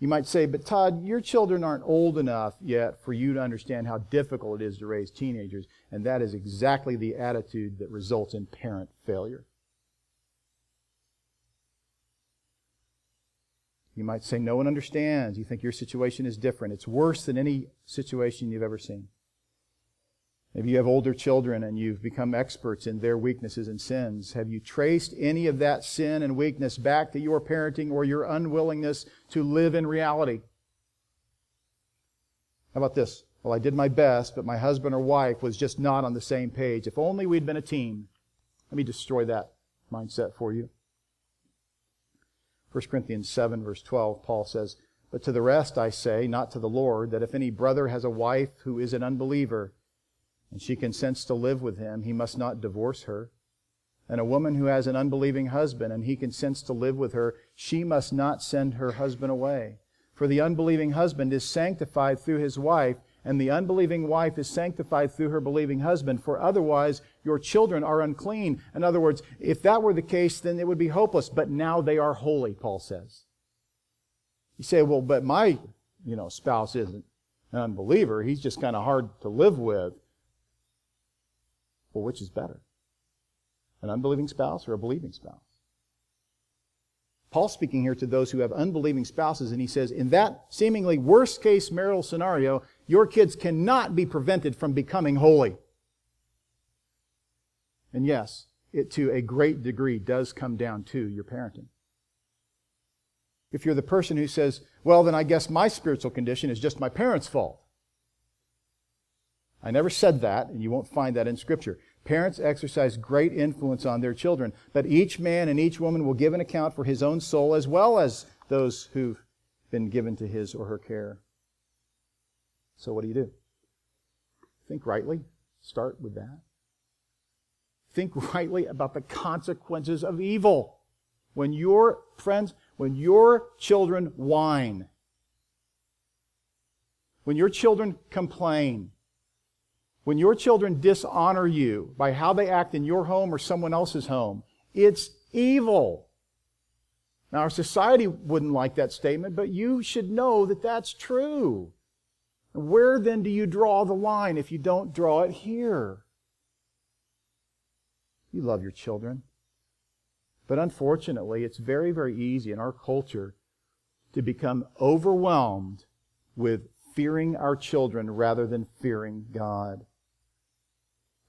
You might say, but Todd, your children aren't old enough yet for you to understand how difficult it is to raise teenagers. And that is exactly the attitude that results in parent failure. You might say, no one understands. You think your situation is different. It's worse than any situation you've ever seen. Maybe you have older children and you've become experts in their weaknesses and sins. Have you traced any of that sin and weakness back to your parenting or your unwillingness to live in reality? How about this? Well, I did my best, but my husband or wife was just not on the same page. If only we'd been a team. Let me destroy that mindset for you. 1 Corinthians 7, verse 12, Paul says, But to the rest I say, not to the Lord, that if any brother has a wife who is an unbeliever, and she consents to live with him, he must not divorce her. And a woman who has an unbelieving husband and he consents to live with her, she must not send her husband away. For the unbelieving husband is sanctified through his wife, and the unbelieving wife is sanctified through her believing husband, for otherwise your children are unclean. In other words, if that were the case, then it would be hopeless, but now they are holy, Paul says. You say, well, but my, you know, spouse isn't an unbeliever. He's just kind of hard to live with. Well, which is better? An unbelieving spouse or a believing spouse? Paul's speaking here to those who have unbelieving spouses, and he says, in that seemingly worst case marital scenario, your kids cannot be prevented from becoming holy. And yes, it to a great degree does come down to your parenting. If you're the person who says, well, then I guess my spiritual condition is just my parents' fault. I never said that, and you won't find that in Scripture. Parents exercise great influence on their children, but each man and each woman will give an account for his own soul as well as those who've been given to his or her care. So, what do you do? Think rightly. Start with that. Think rightly about the consequences of evil. When your friends, when your children whine, when your children complain, when your children dishonor you by how they act in your home or someone else's home, it's evil. Now, our society wouldn't like that statement, but you should know that that's true. Where then do you draw the line if you don't draw it here? You love your children. But unfortunately, it's very, very easy in our culture to become overwhelmed with fearing our children rather than fearing God.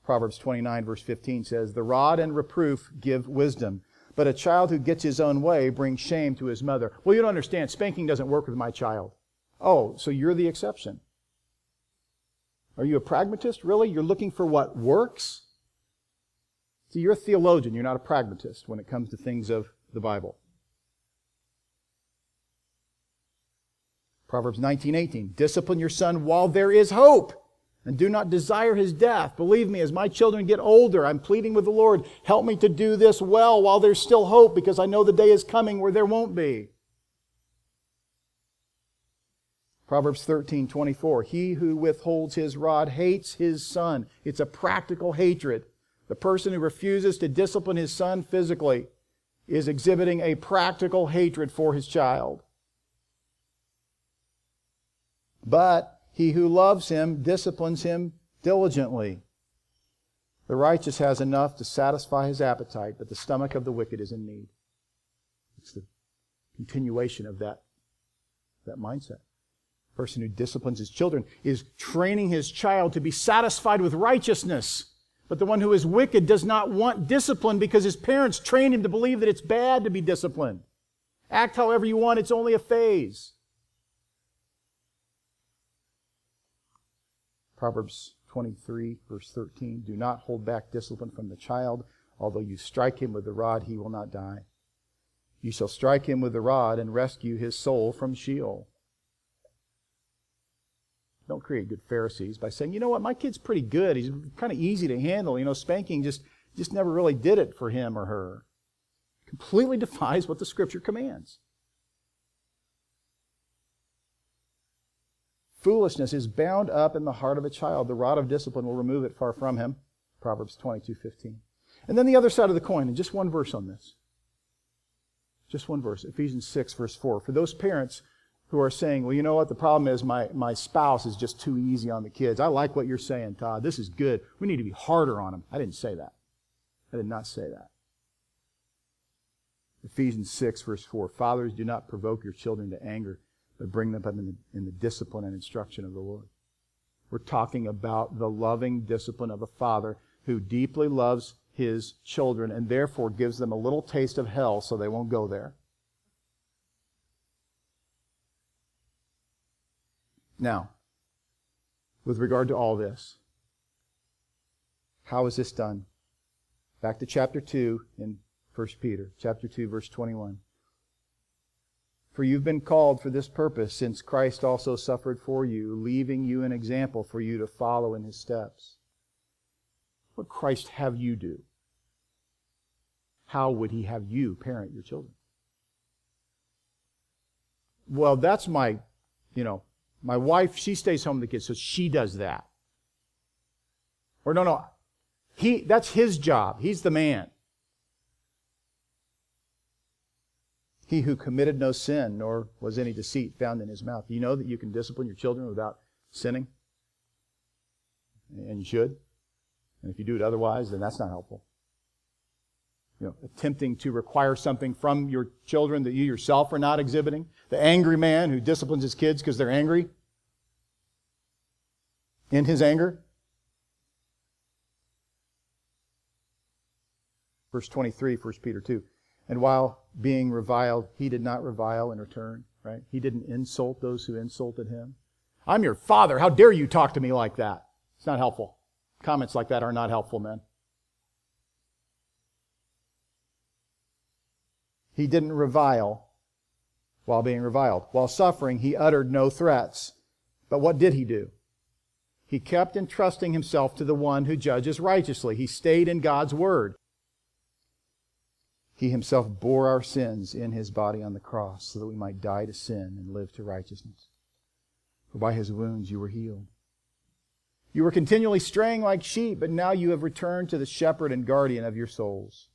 Proverbs 29, verse 15 says, The rod and reproof give wisdom, but a child who gets his own way brings shame to his mother. Well, you don't understand. Spanking doesn't work with my child. Oh, so you're the exception. Are you a pragmatist? Really? You're looking for what works? See, you're a theologian. You're not a pragmatist when it comes to things of the Bible. Proverbs 19:18 Discipline your son while there is hope and do not desire his death. Believe me, as my children get older, I'm pleading with the Lord, help me to do this well while there's still hope because I know the day is coming where there won't be. Proverbs 13, 24. He who withholds his rod hates his son. It's a practical hatred. The person who refuses to discipline his son physically is exhibiting a practical hatred for his child. But he who loves him disciplines him diligently. The righteous has enough to satisfy his appetite, but the stomach of the wicked is in need. It's the continuation of that, that mindset. The person who disciplines his children is training his child to be satisfied with righteousness. But the one who is wicked does not want discipline because his parents trained him to believe that it's bad to be disciplined. Act however you want, it's only a phase. Proverbs 23, verse 13 Do not hold back discipline from the child. Although you strike him with the rod, he will not die. You shall strike him with the rod and rescue his soul from Sheol. Don't create good Pharisees by saying, you know what, my kid's pretty good. He's kind of easy to handle. You know, spanking just, just never really did it for him or her. Completely defies what the scripture commands. Foolishness is bound up in the heart of a child. The rod of discipline will remove it far from him. Proverbs 22, 15. And then the other side of the coin, and just one verse on this. Just one verse, Ephesians 6, verse 4. For those parents who are saying, well, you know what, the problem is my, my spouse is just too easy on the kids. I like what you're saying, Todd. This is good. We need to be harder on them. I didn't say that. I did not say that. Ephesians 6, verse 4. Fathers, do not provoke your children to anger, but bring them up in the, in the discipline and instruction of the Lord. We're talking about the loving discipline of a father who deeply loves his children and therefore gives them a little taste of hell so they won't go there. Now, with regard to all this, how is this done? Back to chapter 2 in 1 Peter, chapter 2, verse 21. For you've been called for this purpose, since Christ also suffered for you, leaving you an example for you to follow in his steps. What Christ have you do? How would he have you parent your children? Well, that's my, you know, my wife, she stays home with the kids, so she does that. Or no, no, he, that's his job. He's the man. He who committed no sin, nor was any deceit found in his mouth. Do you know that you can discipline your children without sinning? And you should. And if you do it otherwise, then that's not helpful. You know, attempting to require something from your children that you yourself are not exhibiting. The angry man who disciplines his kids because they're angry. In his anger. Verse 23, 1 Peter 2. And while being reviled, he did not revile in return, right? He didn't insult those who insulted him. I'm your father. How dare you talk to me like that? It's not helpful. Comments like that are not helpful, men. He didn't revile while being reviled. While suffering, he uttered no threats. But what did he do? He kept entrusting himself to the one who judges righteously. He stayed in God's word. He himself bore our sins in his body on the cross so that we might die to sin and live to righteousness. For by his wounds you were healed. You were continually straying like sheep, but now you have returned to the shepherd and guardian of your souls.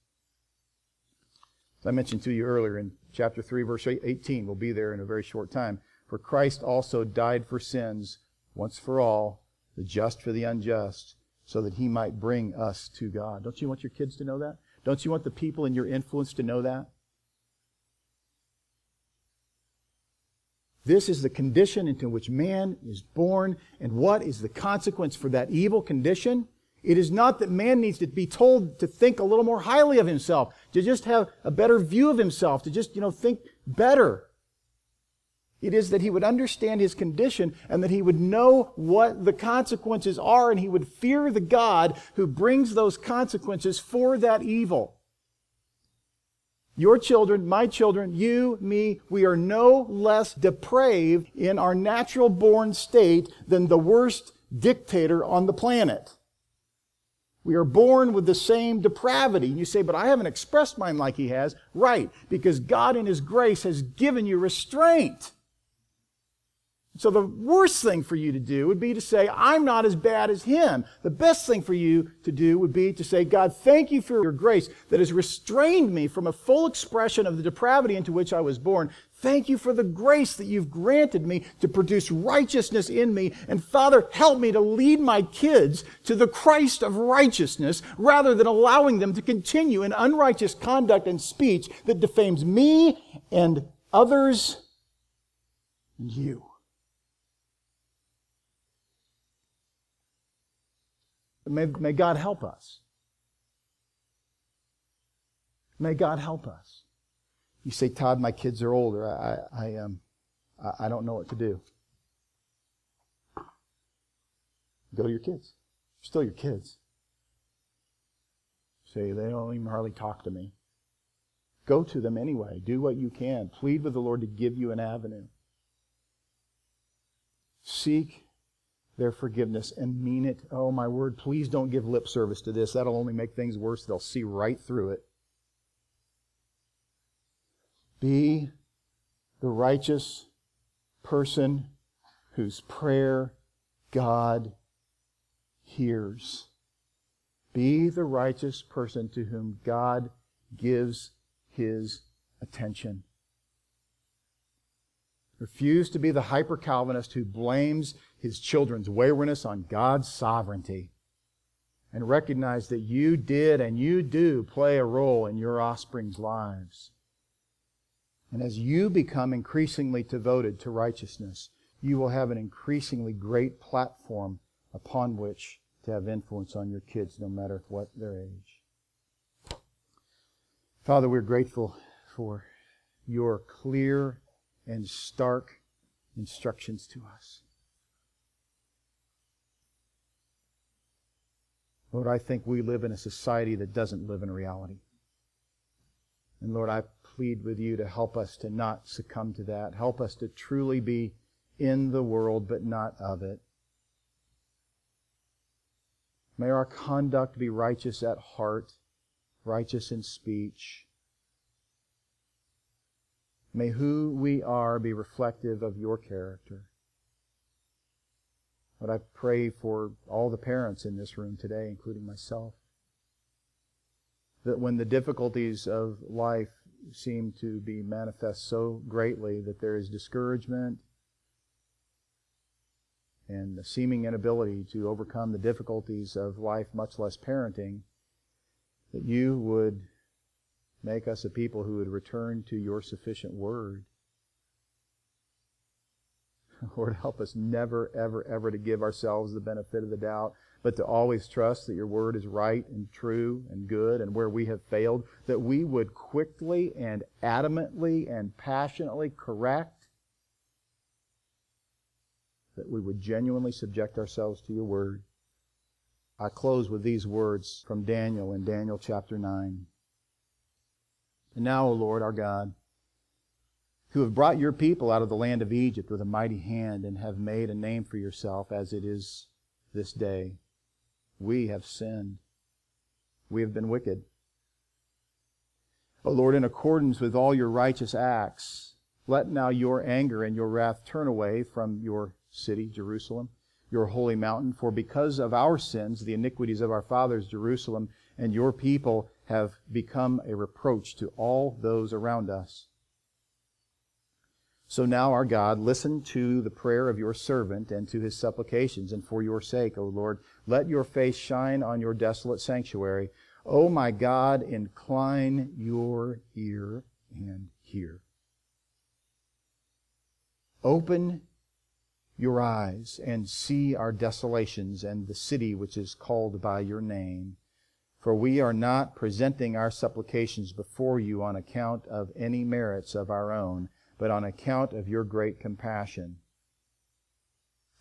As I mentioned to you earlier in chapter 3, verse 18, we'll be there in a very short time. For Christ also died for sins once for all, the just for the unjust, so that he might bring us to God. Don't you want your kids to know that? Don't you want the people in your influence to know that? This is the condition into which man is born, and what is the consequence for that evil condition? It is not that man needs to be told to think a little more highly of himself, to just have a better view of himself, to just, you know, think better. It is that he would understand his condition and that he would know what the consequences are and he would fear the God who brings those consequences for that evil. Your children, my children, you, me, we are no less depraved in our natural born state than the worst dictator on the planet. We are born with the same depravity. And you say, but I haven't expressed mine like he has. Right, because God in his grace has given you restraint. So the worst thing for you to do would be to say, I'm not as bad as him. The best thing for you to do would be to say, God, thank you for your grace that has restrained me from a full expression of the depravity into which I was born. Thank you for the grace that you've granted me to produce righteousness in me. And Father, help me to lead my kids to the Christ of righteousness rather than allowing them to continue in unrighteous conduct and speech that defames me and others and you. May, may God help us. May God help us. You say, Todd, my kids are older. I, I, um, I don't know what to do. Go to your kids. They're still your kids. Say, they don't even hardly talk to me. Go to them anyway. Do what you can. Plead with the Lord to give you an avenue. Seek their forgiveness and mean it. Oh, my word, please don't give lip service to this. That'll only make things worse. They'll see right through it. Be the righteous person whose prayer God hears. Be the righteous person to whom God gives his attention. Refuse to be the hyper Calvinist who blames his children's waywardness on God's sovereignty. And recognize that you did and you do play a role in your offspring's lives. And as you become increasingly devoted to righteousness, you will have an increasingly great platform upon which to have influence on your kids, no matter what their age. Father, we're grateful for your clear and stark instructions to us. Lord, I think we live in a society that doesn't live in reality. And Lord, I plead with you to help us to not succumb to that. Help us to truly be in the world, but not of it. May our conduct be righteous at heart, righteous in speech. May who we are be reflective of your character. But I pray for all the parents in this room today, including myself, that when the difficulties of life seem to be manifest so greatly that there is discouragement and the seeming inability to overcome the difficulties of life, much less parenting, that you would make us a people who would return to your sufficient word. Lord, help us never, ever, ever to give ourselves the benefit of the doubt, but to always trust that your word is right and true and good, and where we have failed, that we would quickly and adamantly and passionately correct that we would genuinely subject ourselves to your word. I close with these words from Daniel in Daniel chapter 9. And now, O Lord our God, who have brought your people out of the land of Egypt with a mighty hand and have made a name for yourself as it is this day, we have sinned. We have been wicked. O Lord, in accordance with all your righteous acts, let now your anger and your wrath turn away from your city, Jerusalem, your holy mountain. For because of our sins, the iniquities of our fathers, Jerusalem, and your people have become a reproach to all those around us. So now, our God, listen to the prayer of your servant and to his supplications, and for your sake, O Lord, let your face shine on your desolate sanctuary. O my God, incline your ear and hear. Open your eyes and see our desolations and the city which is called by your name. For we are not presenting our supplications before you on account of any merits of our own, but on account of your great compassion.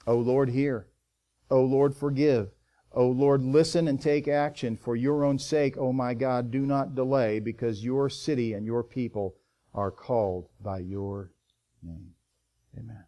O Lord, hear. O Lord, forgive. O Lord, listen and take action. For your own sake, O my God, do not delay, because your city and your people are called by your name. Amen.